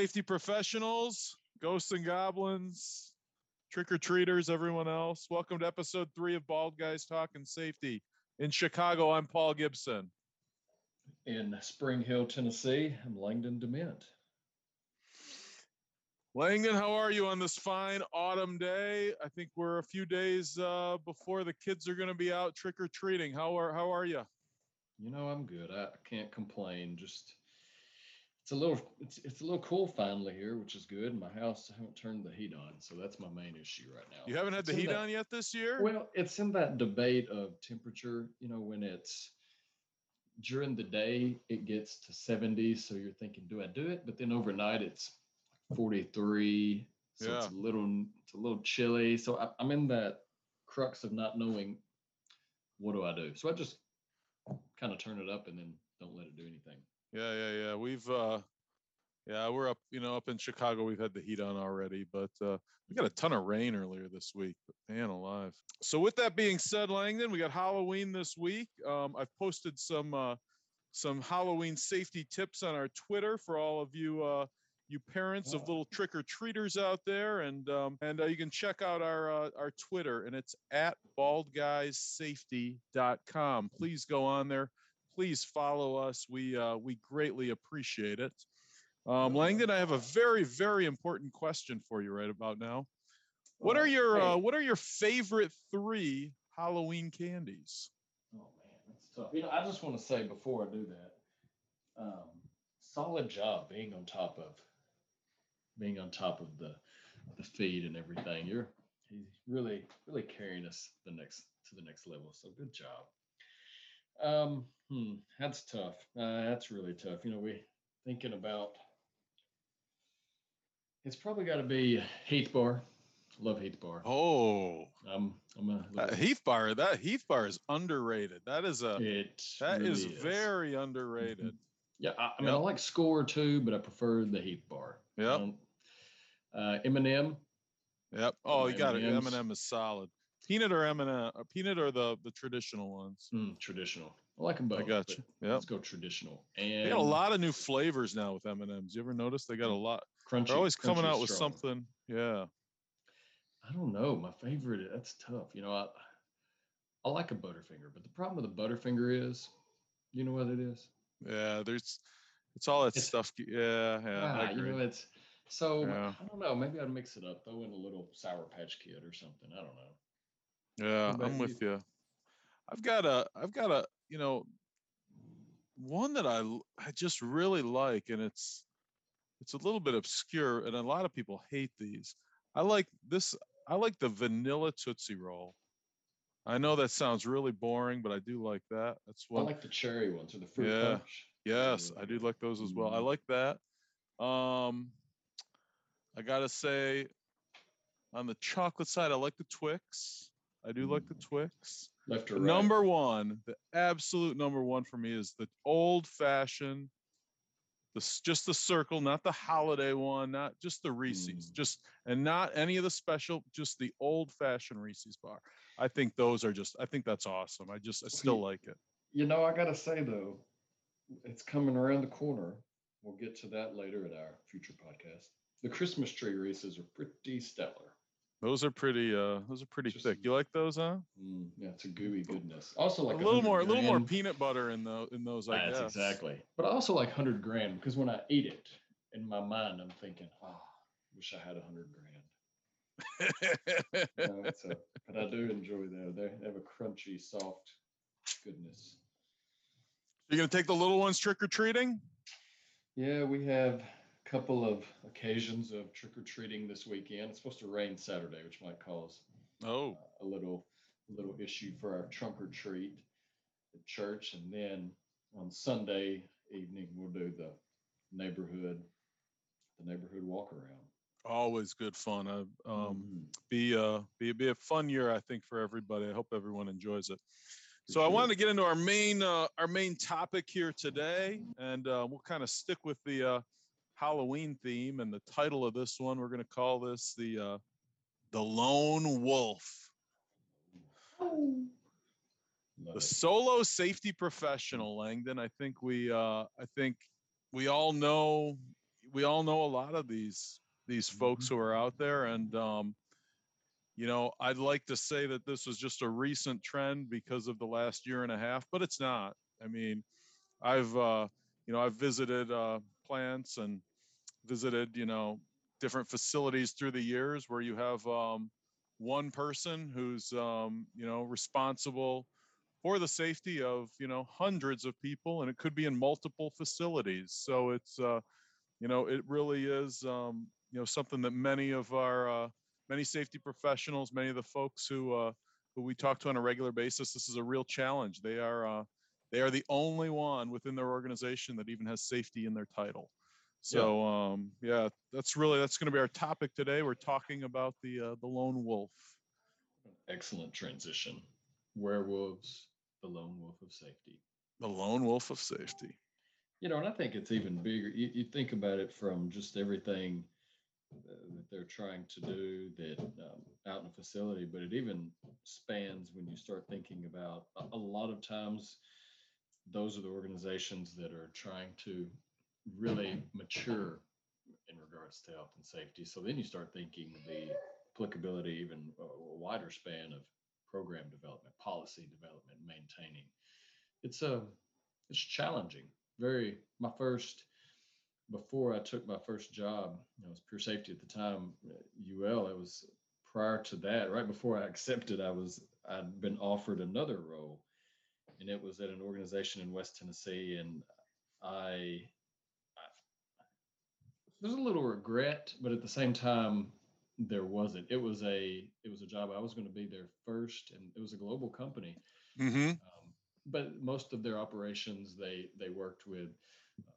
Safety professionals, ghosts and goblins, trick or treaters, everyone else. Welcome to episode three of Bald Guys Talking Safety. In Chicago, I'm Paul Gibson. In Spring Hill, Tennessee, I'm Langdon Dement. Langdon, how are you on this fine autumn day? I think we're a few days uh, before the kids are going to be out trick or treating. How are how are you? You know, I'm good. I can't complain. Just it's a little it's it's a little cool finally here, which is good. My house I haven't turned the heat on, so that's my main issue right now. You haven't had It's the heat that- on yet this year? Well, it's in that debate of temperature. You know, when it's during the day it gets to 70, so you're thinking, do I do it? But then overnight it's 43, so it's a little it's a little chilly. So I, I'm in that crux of not knowing what do I do. So I just kind of turn it up and then don't let it do anything. Yeah, yeah, yeah. We've uh yeah, we're up, you know, up in Chicago. We've had the heat on already, but uh we got a ton of rain earlier this week. But man alive. So with that being said, Langdon, we got Halloween this week. Um I've posted some uh some Halloween safety tips on our Twitter for all of you uh you parents of Oh. little trick or treaters out there and um and uh, you can check out our uh, our Twitter and it's at baldguysafety.com. Please go on there please follow us. We uh, we greatly appreciate it. Um, Langdon, I have a very very important question for you right about now. What are your uh, what are your favorite three Halloween candies? Oh man, that's tough. You know, I just want to say before I do that, um, solid job being on top of being on top of the the feed and everything. You're he's really really carrying us the next to the next level. So good job. Um, hmm, that's tough. Uh, that's really tough. You know, we thinking about. It's probably got to be Heath Bar. Love Heath Bar. Oh, Um, I'm a uh, Heath Bar. That Heath Bar is underrated. That is a It that is really very underrated. Yeah, I, I mean, Yep. I like Skor too, but I prefer the Heath Bar. Yeah. Um, uh, M&M, Yep. Oh, you got it. M&M is solid. Peanut or M&M? uh, Peanut or the the traditional ones? mm, traditional. I like them both. I got you. Yep. Let's go traditional. And They got a lot of new flavors now with M&Ms. You ever notice they got a lot? Crunchy. They're always coming out with strong. something. Yeah. I don't know. My favorite. That's tough. You know, I I like a Butterfinger, but the problem with a Butterfinger is, you know what it is? Yeah. There's, it's all that It's- stuff. Yeah. Yeah. Ah, I you agree. know, it's so Yeah. I don't know. Maybe I'd mix it up, throw in a little Sour Patch Kid or something. I don't know. Yeah. I'm with you. I've got a, I've got a, you know, one that I, I just really like, and it's, it's a little bit obscure, and a lot of people hate these. I like this. I like the vanilla Tootsie Roll. I know that sounds really boring, but I do like that. That's I like the cherry ones or the fruit Yeah. punch. Yes, I do like those as well. I Mhm. like that. Um, I gotta say, on the chocolate side, I like the Twix. I do like the. Twix. Left or right. number one, the absolute number one for me is the old fashioned, the just the circle, not the holiday one, not just the Reese's, Mm. just and not any of the special, just the old fashioned Reese's bar. I think those are just. I think that's awesome. I just I still like it. You know, I gotta say though, it's coming around the corner. We'll get to that later at our future podcast. The Christmas tree Reese's are pretty stellar. Those are pretty. Uh, those are pretty Just- thick. You like those, huh? Mm, yeah, it's a gooey goodness. Also, like a little more, a little more peanut butter in those. In those, I That's guess. exactly. But I also like hundred grand because when I eat it, in my mind, I'm thinking, oh, wish I had a hundred grand. So, but I do enjoy them. They have a crunchy, soft goodness. You're gonna take the little ones trick or treating? Yeah, we have a couple of occasions of trick or treating this weekend. It's supposed to rain Saturday, which might cause Oh, uh, a little a little issue for our trunk or treat at church, and then on Sunday evening we'll do the neighborhood the neighborhood walk around. always good fun. Uh, um, Mhm. be uh, be be a fun year, I think, for everybody. I hope everyone enjoys it. So I wanted to get into our main uh, our main topic here today, and uh, we'll kind of stick with the uh, Halloween theme. And the title of this one, we're going to call this the uh, the Lone Wolf. Love the it. solo safety professional langdon i think we uh i think we all know we all know a lot of these these folks Mm-hmm. who are out there and um you know i'd like to say that this was just a recent trend because of the last year and a half but it's not i mean i've uh you know i've visited uh plants and visited you know different facilities through the years where you have um one person who's um you know responsible for the safety of you know hundreds of people and it could be in multiple facilities. So it's uh you know it really is um you know something that many of our uh many safety professionals many of the folks who uh who we talk to on a regular basis this is a real challenge. They are uh they are the only one within their organization that even has safety in their title so um yeah that's really that's going to be our topic today we're talking about the uh the lone wolf Excellent transition. Werewolves, the lone wolf of safety. the lone wolf of safety You know, and I think it's even bigger. You, you think about it from just everything uh, that they're trying to do that um, out in a facility, but it even spans when you start thinking about a, a lot of times those are the organizations that are trying to really mature in regards to health and safety. So then you start thinking the applicability, even a wider span of program development, policy development, maintaining. It's a it's challenging. Very my first before I took my first job, it was pure safety at the time, uh, UL. It was prior to that, right before I accepted, I was I'd been offered another role, and it was at an organization in West Tennessee, and I there's a little regret, but at the same time, there wasn't. It was a it was a job I was going to be there first, and it was a global company. mm-hmm Um, but most of their operations, they they worked with uh,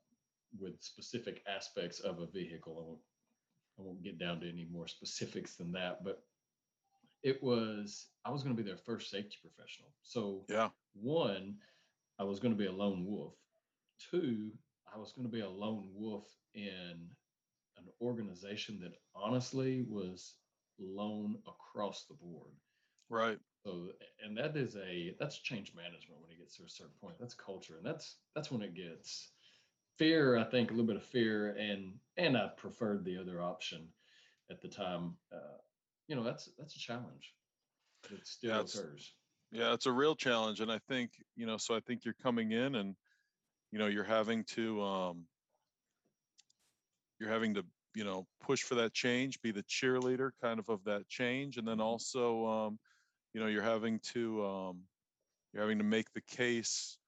with specific aspects of a vehicle. I won't I won't get down to any more specifics than that, but it was I was going to be their first safety professional. So yeah one, I was going to be a lone wolf. Two, I was going to be a lone wolf in an organization that honestly was lone across the board. right So, and that is a that's change management when it gets to a certain point. That's culture, and that's that's when it gets fear. I think a little bit of fear, and and I preferred the other option at the time. Uh, you know, that's that's a challenge. It still Yeah, occurs. Yeah, it's a real challenge. And I think, you know, so I think you're coming in and, you know, you're having to, um, you're having to, you know, push for that change, be the cheerleader kind of of that change. And then Mhm. also, um, you know, you're having to, um, you're having to make the case,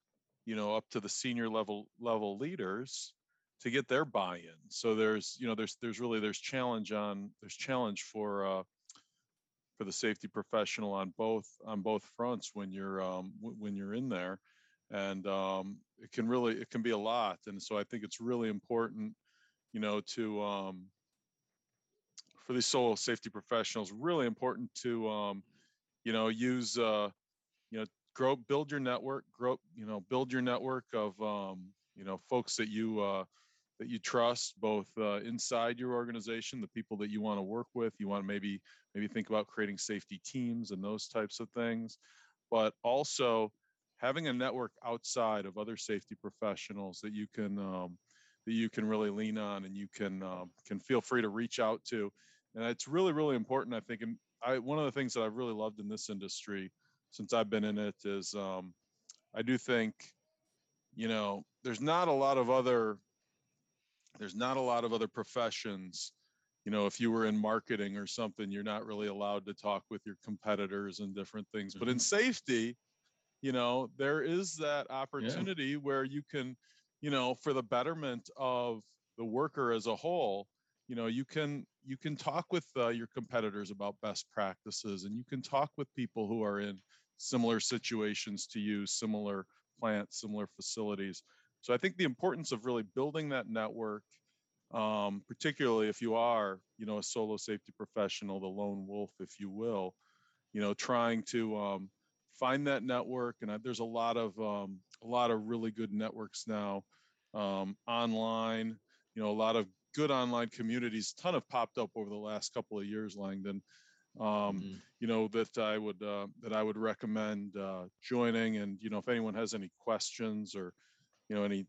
you know, up to the senior level, level leaders to get their buy-in. So there's, you know, there's, there's really, there's challenge on, there's challenge for, uh, for the safety professional on both on both fronts when you're um, w- when you're in there, and um, it can really it can be a lot. And so I think it's really important, you know, to um, for these solo safety professionals, really important to um, you know use uh, you know grow build your network, grow you know build your network of um, you know folks that you uh, that you trust both uh, inside your organization, the people that you want to work with. You want to maybe maybe think about creating safety teams and those types of things, but also having a network outside of other safety professionals that you can um, that you can really lean on and you can um, can feel free to reach out to. And it's really really important. I think. And I one of the things that I've really loved in this industry since I've been in it is um, I do think you know there's not a lot of other there's not a lot of other professions you know if you were in marketing or something you're not really allowed to talk with your competitors and different things but in Mhm. safety you know there is that opportunity where you can you know for the betterment of the worker as a whole you know you can you can talk with uh, your competitors about best practices and you can talk with people who are in similar situations to you similar plants similar facilities. So i think the importance of really building that network um, particularly if you are you know a solo safety professional the lone wolf if you will you know trying to um, find that network and I, there's a lot of um, a lot of really good networks now um, online you know a lot of good online communities ton have popped up over the last couple of years langdon um, Mhm. you know that i would uh, that i would recommend uh, joining and you know if anyone has any questions or you know any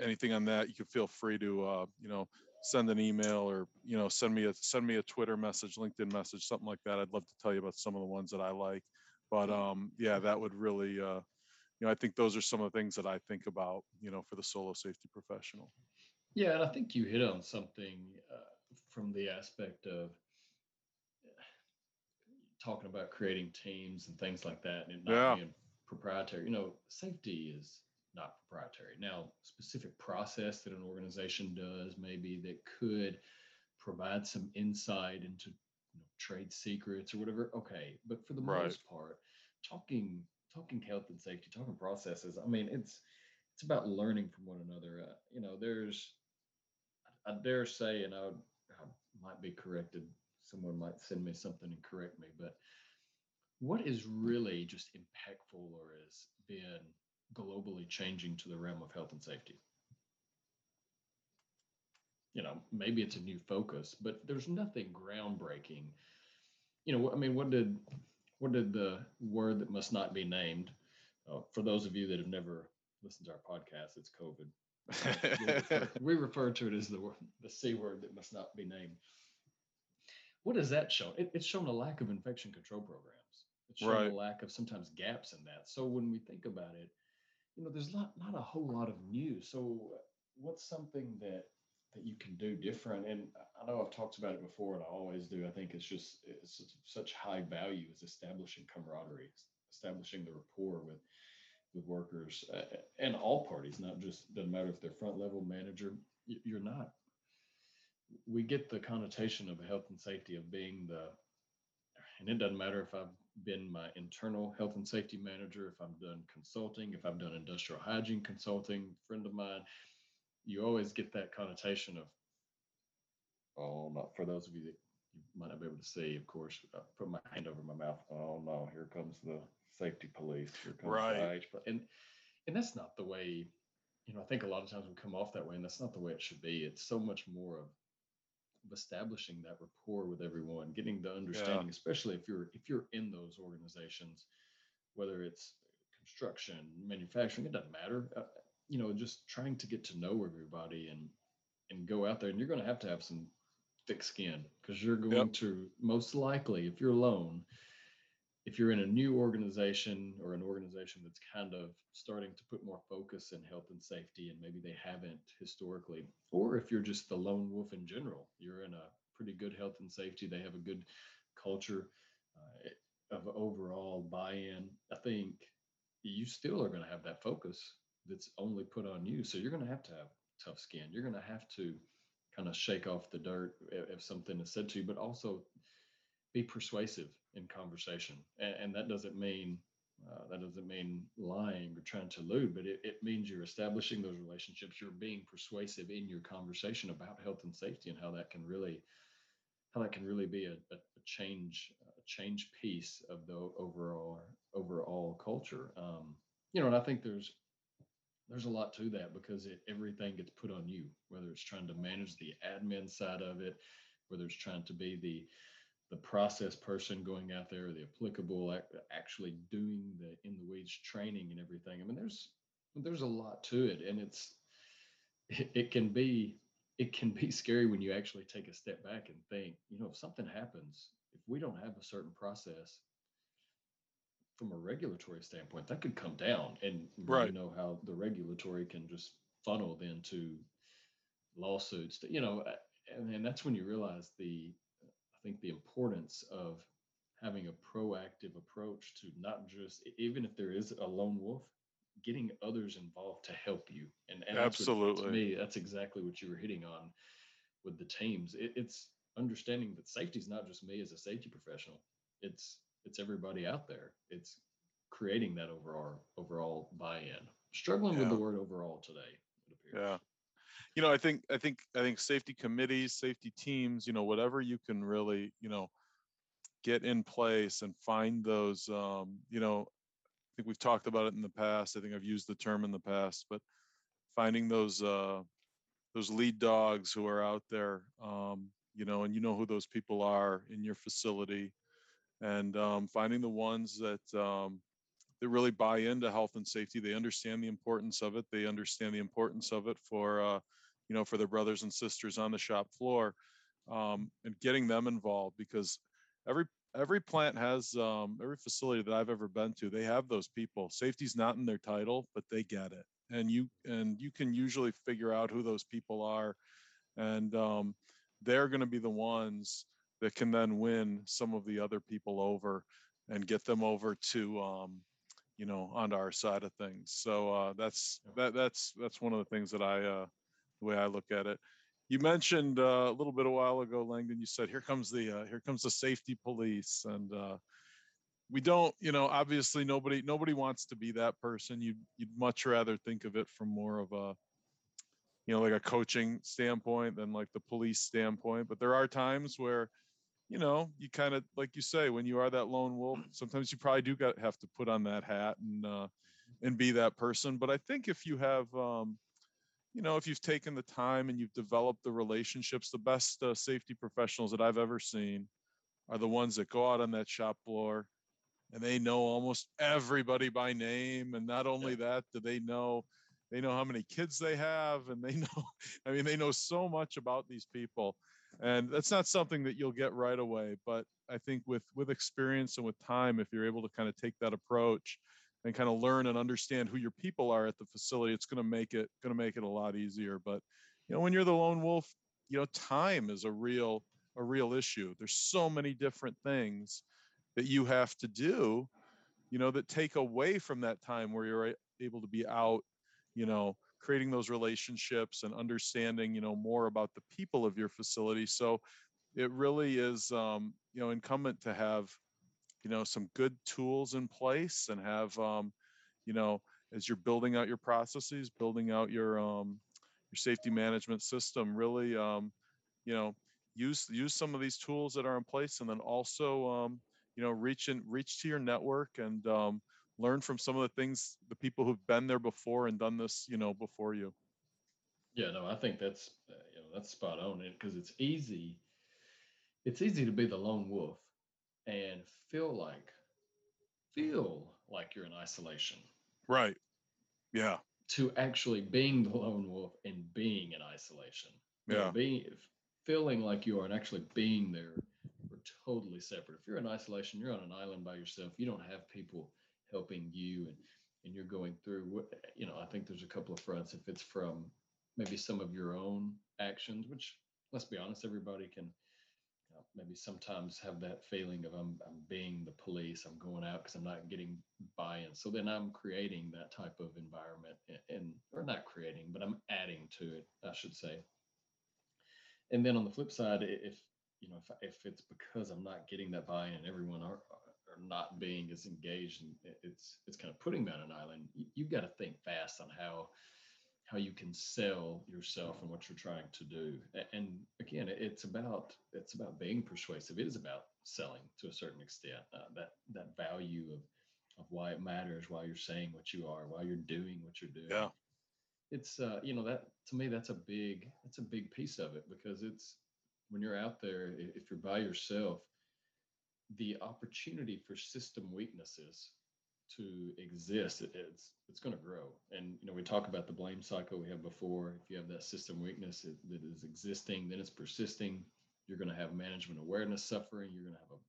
anything on that, you can feel free to, uh, you know, send an email or, you know, send me a, send me a Twitter message, LinkedIn message, something like that. I'd love to tell you about some of the ones that I like. But, um, yeah, that would really, uh, you know, I think those are some of the things that I think about, you know, for the solo safety professional. Yeah, and I think you hit on something uh, from the aspect of talking about creating teams and things like that, and not Yeah. being proprietary. You know, safety is not proprietary. Now, specific process that an organization does maybe that could provide some insight into you know, trade secrets or whatever. Okay, but for the Right. most part, talking talking health and safety, talking processes. I mean, it's it's about learning from one another. Uh, you know, there's I dare say, and I, would, I might be corrected. Someone might send me something and correct me, but what is really just impactful or has been globally changing to the realm of health and safety? You know, maybe it's a new focus, but there's nothing groundbreaking. You know, I mean, what did what did the word that must not be named? Uh, for those of you that have never listened to our podcast, it's COVID we refer, we refer to it as the word, the c word that must not be named. What has that shown? It, it's shown a lack of infection control programs. It's shown Right. a lack of sometimes gaps in that. So when we think about it, you know, there's not not a whole lot of news. So what's something that that you can do different? And I know I've talked about it before, and I always do. I think it's just it's such- high value is establishing camaraderie, establishing the rapport with with workers uh, and all parties, not just doesn't matter if they're front level manager. You're not. We get the connotation of health and safety of being the, and it doesn't matter if I've been my internal health and safety manager, if I've done consulting, if I've done industrial hygiene consulting. Friend of mine, you always get that connotation of, oh, not for those of you that you might not be able to see. Of course, I put my hand over my mouth. Oh no, here comes the safety police. Here comes Right. the IH. pol-" And and that's not the way. You know, I think a lot of times we come off that way, and that's not the way it should be. It's so much more of of establishing that rapport with everyone, getting the understanding, especially if you're if you're in those organizations, whether it's construction, manufacturing, it doesn't matter. Uh, You know, just trying to get to know everybody and and go out there, and you're going to have to have some thick skin because you're going to most likely, if you're alone, if you're in a new organization or an organization that's kind of starting to put more focus in health and safety and maybe they haven't historically or if you're just the lone wolf in general you're in a pretty good health and safety they have a good culture uh, of overall buy-in i think you still are going to have that focus that's only put on you. So you're going to have to have tough skin. You're going to have to kind of shake off the dirt if, something is said to you but also be persuasive in conversation. And, and that doesn't mean uh, that doesn't mean lying or trying to elude but it, it means you're establishing those relationships. You're being persuasive in your conversation about health and safety and how that can really how that can really be a, a, a change a change piece of the overall overall culture. Um, you know and i think there's there's a lot to that because it, everything gets put on you whether it's trying to manage the admin side of it whether it's trying to be the the process person going out there, the applicable, actually doing the in the weeds training and everything. I mean, there's there's a lot to it, and it's it, it can be it can be scary when you actually take a step back and think, you know, if something happens, if we don't have a certain process from a regulatory standpoint, that could come down, and Right. you know how the regulatory can just funnel then to lawsuits. To, you know, and, and that's when you realize the I think the importance of having a proactive approach to not just even if there is a lone wolf, getting others involved to help you. And, and that's what- Absolutely. to me, that's exactly what you were hitting on with the teams. It, it's understanding that safety is not just me as a safety professional. It's it's everybody out there. It's creating that overall overall buy-in. Struggling with the word overall today. It appears. Yeah. You know, I think I think I think safety committees, safety teams, you know, whatever you can really, you know, get in place and find those um, you know, I think we've talked about it in the past. I think I've used the term in the past, but finding those uh those lead dogs who are out there um, you know, and you know who those people are in your facility and um finding the ones that um that really buy into health and safety. They understand the importance of it. They understand the importance of it for, uh, you know, for their brothers and sisters on the shop floor, um, and getting them involved because every every plant has um, every facility that I've ever been to, they have those people. Safety's not in their title, but they get it, and you and you can usually figure out who those people are, and um, they're going to be the ones that can then win some of the other people over and get them over to um, you know onto our side of things. So uh, that's that that's that's one of the things that I uh, the way I look at it. You mentioned uh, a little bit a while ago, Langdon. You said, "Here comes the uh, here comes the safety police," and uh, we don't, you know, obviously nobody nobody wants to be that person. You you'd much rather think of it from more of a you know like a coaching standpoint than like the police standpoint. But there are times where you know you kind of like you say when you are that lone wolf sometimes you probably do got have to put on that hat and uh and be that person. But i think if you have um you know, if you've taken the time and you've developed the relationships, the best uh, safety professionals that I've ever seen are the ones that go out on that shop floor and they know almost everybody by name. And not only that, do they know they know how many kids they have and they know i mean they know so much about these people and that's not something that you'll get right away but i think with with experience and with time if you're able to kind of take that approach and kind of learn and understand who your people are at the facility it's going to make it going to make it a lot easier but you know when you're the lone wolf you know time is a real a real issue. There's so many different things that you have to do you know that take away from that time where you're able to be out you know creating those relationships and understanding you know more about the people of your facility. So it really is um, you know incumbent to have you know some good tools in place and have um, you know as you're building out your processes building out your um, your safety management system really um, you know use use some of these tools that are in place and then also um, you know reach and reach to your network and um, learn from some of the things the people who've been there before and done this you know before you yeah no i think that's uh, you know that's spot on it because it's easy it's easy to be the lone wolf and feel like feel like you're in isolation. Right. Yeah. To actually being the lone wolf and being in isolation. Yeah. You know, being feeling like you are and actually being there we're totally separate. If you're in isolation, you're on an island by yourself. You don't have people helping you and and you're going through you know, I think there's a couple of fronts. If it's from maybe some of your own actions, which let's be honest, everybody can maybe sometimes have that feeling of I'm, I'm being the police, I'm going out because I'm not getting buy-in. So then I'm creating that type of environment and, and, or not creating, but I'm adding to it, I should say. And then on the flip side, if you know, if, if it's because I'm not getting that buy-in and everyone are not being as engaged and it's it's kind of putting me on an island, you, you've got to think fast on how how you can sell yourself and what you're trying to do. And again it's about it's about being persuasive. It is about selling to a certain extent. Uh, that that value of of why it matters why you're saying what you are why you're doing what you're doing. Yeah. It's uh you know that to me that's a big that's a big piece of it because it's when you're out there if you're by yourself the opportunity for system weaknesses to exist, it, it's it's going to grow. And you know, we talk about the blame cycle we have before. If you have that system weakness it, that is existing, then it's persisting. You're going to have management awareness suffering. You're going to have a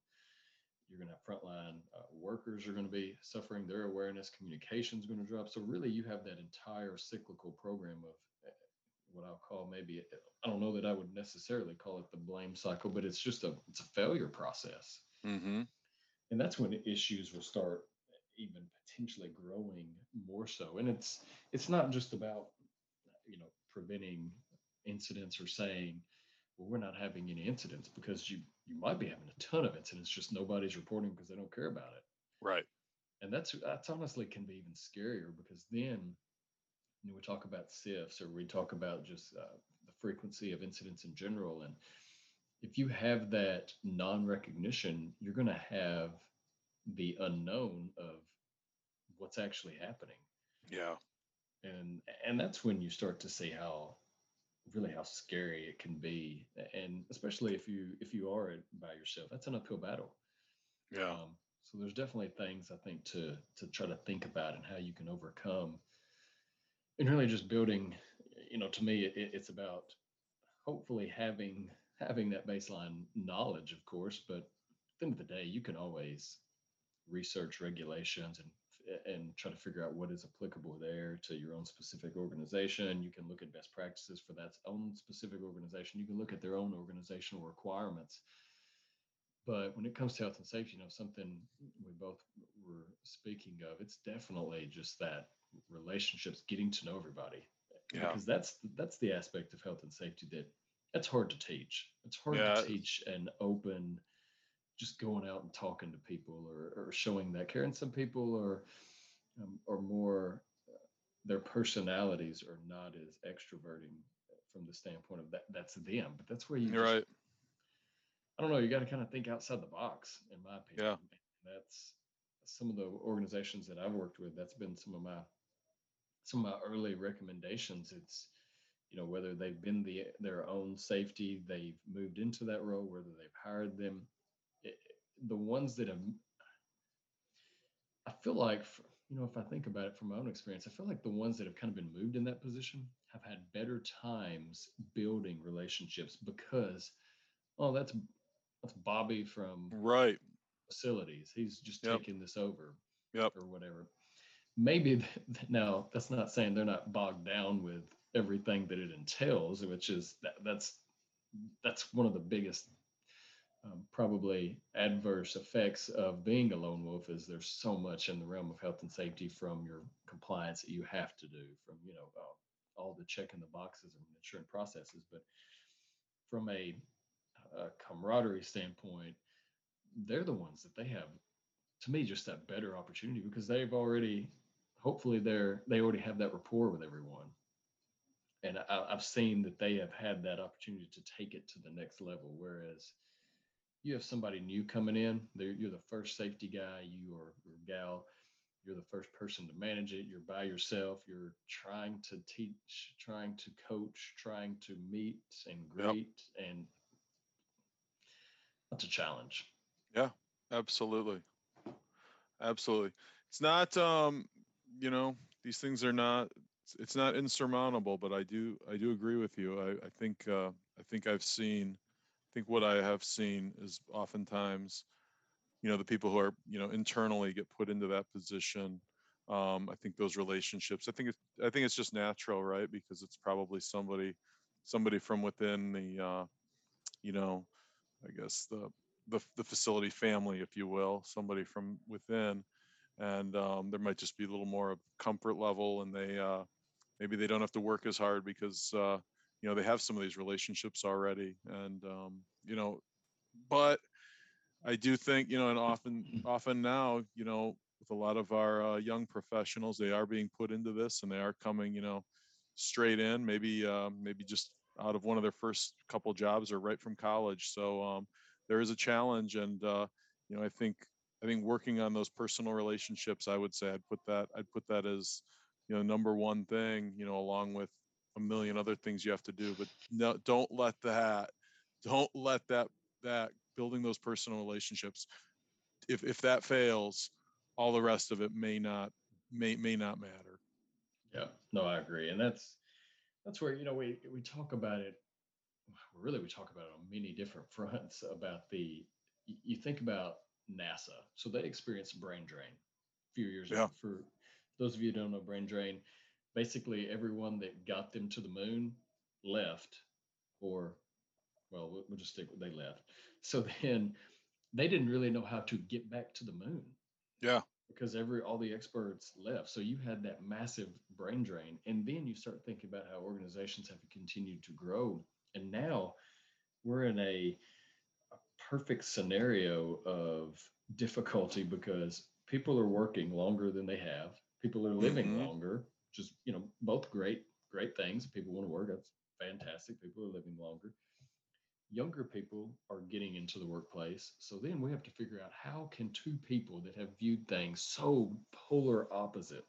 you're going to have frontline uh, workers are going to be suffering their awareness. Communication is going to drop. So really, you have that entire cyclical program of eh, what I'll call maybe I don't know that I would necessarily call it the blame cycle, but it's just a it's a failure process. Mm-hmm. And that's when issues will start even potentially growing more so. And it's it's not just about you know preventing incidents or saying well we're not having any incidents because you you might be having a ton of incidents just nobody's reporting because they don't care about it right and that's that's honestly can be even scarier because then you know we talk about SIFs or we talk about just uh, the frequency of incidents in general and if you have that non-recognition you're going to have the unknown of what's actually happening. Yeah. And and that's when you start to see how really how scary it can be and especially if you if you are by yourself that's an uphill battle yeah um, So there's definitely things I think to to try to think about and how you can overcome. And really just building, you know, to me, it, it's about hopefully having having that baseline knowledge, of course, but at the end of the day, you can always research regulations and and try to figure out what is applicable there to your own specific organization. You can look at best practices for that own specific organization. You can look at their own organizational requirements. But when it comes to health and safety, you know, something we both were speaking of, it's definitely just that relationships, getting to know everybody. Yeah. Because that's that's the aspect of health and safety that that's hard to teach. It's hard Yeah. to teach an open just going out and talking to people or, or showing that care. And some people are um, are more uh, their personalities are not as extroverting from the standpoint of that that's them. But that's where you You're just- right. I don't know. You got to kind of think outside the box, in my opinion. Yeah. And That's some of the organizations that I've worked with. That's been some of my some of my early recommendations. It's you know whether they've been the their own safety, they've moved into that role, whether they've hired them. It, the ones that have, I feel like you know if I think about it from my own experience, I feel like the ones that have kind of been moved in that position have had better times building relationships because oh that's that's Bobby from Right. facilities. He's just Yep. taking this over Yep. or whatever. Maybe now that's not saying they're not bogged down with everything that it entails, which is that that's that's one of the biggest um, probably adverse effects of being a lone wolf is there's so much in the realm of health and safety from your compliance that you have to do from you know all, all the checking the boxes and ensuring processes. But from a, a camaraderie standpoint they're the ones that they have to me just that better opportunity because they've already hopefully they're they already have that rapport with everyone and I, i've seen that they have had that opportunity to take it to the next level whereas you have somebody new coming in they're, you're the first safety guy you or, or gal you're the first person to manage it you're by yourself you're trying to teach trying to coach trying to meet and Yep. greet and that's a challenge Yeah, Absolutely. Absolutely. It's not um, you know, these things are not it's, it's not insurmountable, but I do I do agree with you. I, I think uh I think I've seen I think what I have seen is oftentimes, you know, the people who are, you know, internally get put into that position. Um, I think those relationships, I think it's I think it's just natural, right? Because it's probably somebody somebody from within the uh, you know, I guess the the, the facility family, if you will, somebody from within, and um, there might just be a little more of comfort level, and they uh, maybe they don't have to work as hard because uh, you know they have some of these relationships already, and um, you know, but I do think you know, and often often now, you know, with a lot of our uh, young professionals, they are being put into this, and they are coming, you know, straight in, maybe uh, maybe just out of one of their first couple jobs or right from college. So um, there is a challenge and uh, you know i think i think working on those personal relationships i would say i'd put that i'd put that as you know number one thing you know along with a million other things you have to do but no don't let that don't let that that building those personal relationships if if that fails all the rest of it may not may may not matter Yeah, no, I agree, and that's that's where you know we we talk about it. Really, we talk about it on many different fronts. About the you think about NASA, so they experienced brain drain a few years Yeah. ago. For those of you who don't know brain drain, basically everyone that got them to the moon left, or well, we'll, we'll just stick with they left. So then they didn't really know how to get back to the moon. Yeah. Because every all the experts left. So you had that massive brain drain. And then you start thinking about how organizations have continued to grow. And now we're in a, a perfect scenario of difficulty because people are working longer than they have people are living Mhm. longer just you know both great great things people want to work that's fantastic people are living longer younger people are getting into the workplace. So then we have to figure out how can two people that have viewed things so polar opposite,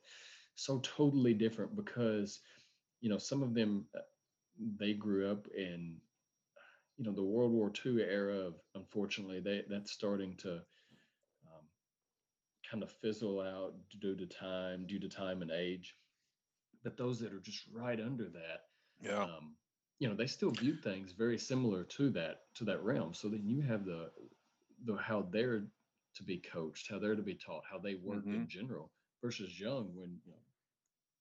so totally different because you know some of them uh, they grew up in you know the World War II era of unfortunately they that's starting to kind of fizzle out due to time, due to time and age. But those that are just right under that, Yeah. um, you know, they still view things very similar to that to that realm. So then you have the the how they're to be coached, how they're to be taught, how they work in general versus young when you know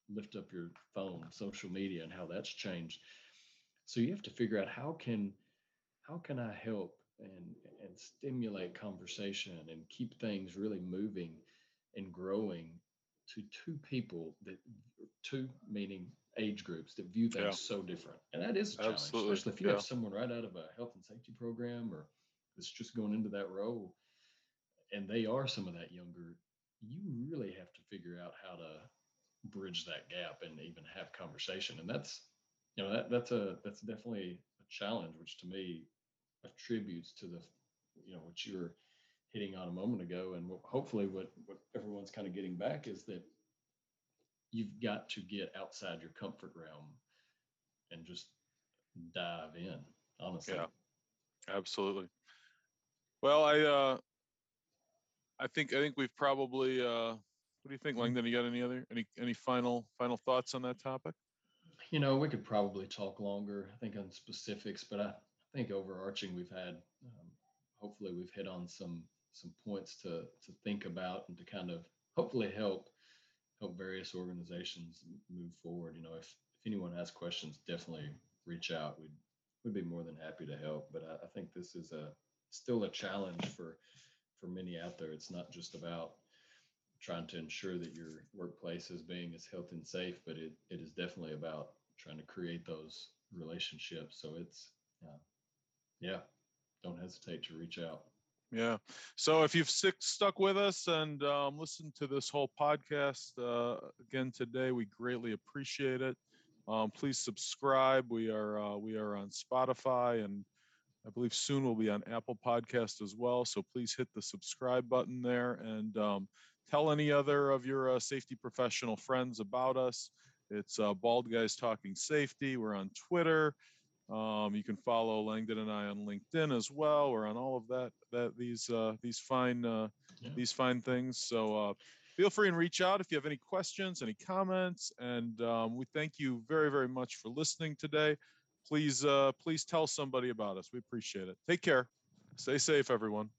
lift up your phone, social media, and how that's changed. So you have to figure out how can how can I help and and stimulate conversation and keep things really moving and growing to two people that two meaning age groups that view things Yeah. so different. And that is a challenge, Absolutely, especially if you yeah. have someone right out of a health and safety program or that's just going into that role and they are some of that younger, you really have to figure out how to bridge that gap and even have conversation. And that's you know that that's a that's definitely a challenge, which to me attributes to the you know what you were hitting on a moment ago, and what, hopefully what what everyone's kind of getting back is that you've got to get outside your comfort realm and just dive in. Honestly, Yeah. Absolutely. Well, I uh I think I think we've probably uh what do you think, Langdon? You got any other any any final final thoughts on that topic? you know, we could probably talk longer. I think on specifics, but I, I think overarching, we've had um, hopefully we've hit on some some points to to think about and to kind of hopefully help help various organizations move forward. You know, if if anyone has questions, definitely reach out. We'd we'd be more than happy to help. But I, I think this is a still a challenge for for many out there. It's not just about trying to ensure that your workplace is being as healthy and safe, but it, it is definitely about trying to create those relationships. So it's, yeah, don't hesitate to reach out. Yeah. So if you've stuck with us and um, listened to this whole podcast uh, again today, we greatly appreciate it. Um, please subscribe. We are uh, we are on Spotify and I believe soon we'll be on Apple Podcast as well. So please hit the subscribe button there and um, tell any other of your uh, safety professional friends about us. It's uh, Bald Guys Talking Safety. We're on Twitter. Um, you can follow Langdon and I on LinkedIn as well. We're on all of that that these uh, these fine uh, Yeah. these fine things. So uh, feel free and reach out if you have any questions, any comments, and um, we thank you very very much for listening today. Please uh, please tell somebody about us. We appreciate it. Take care. Stay safe, everyone.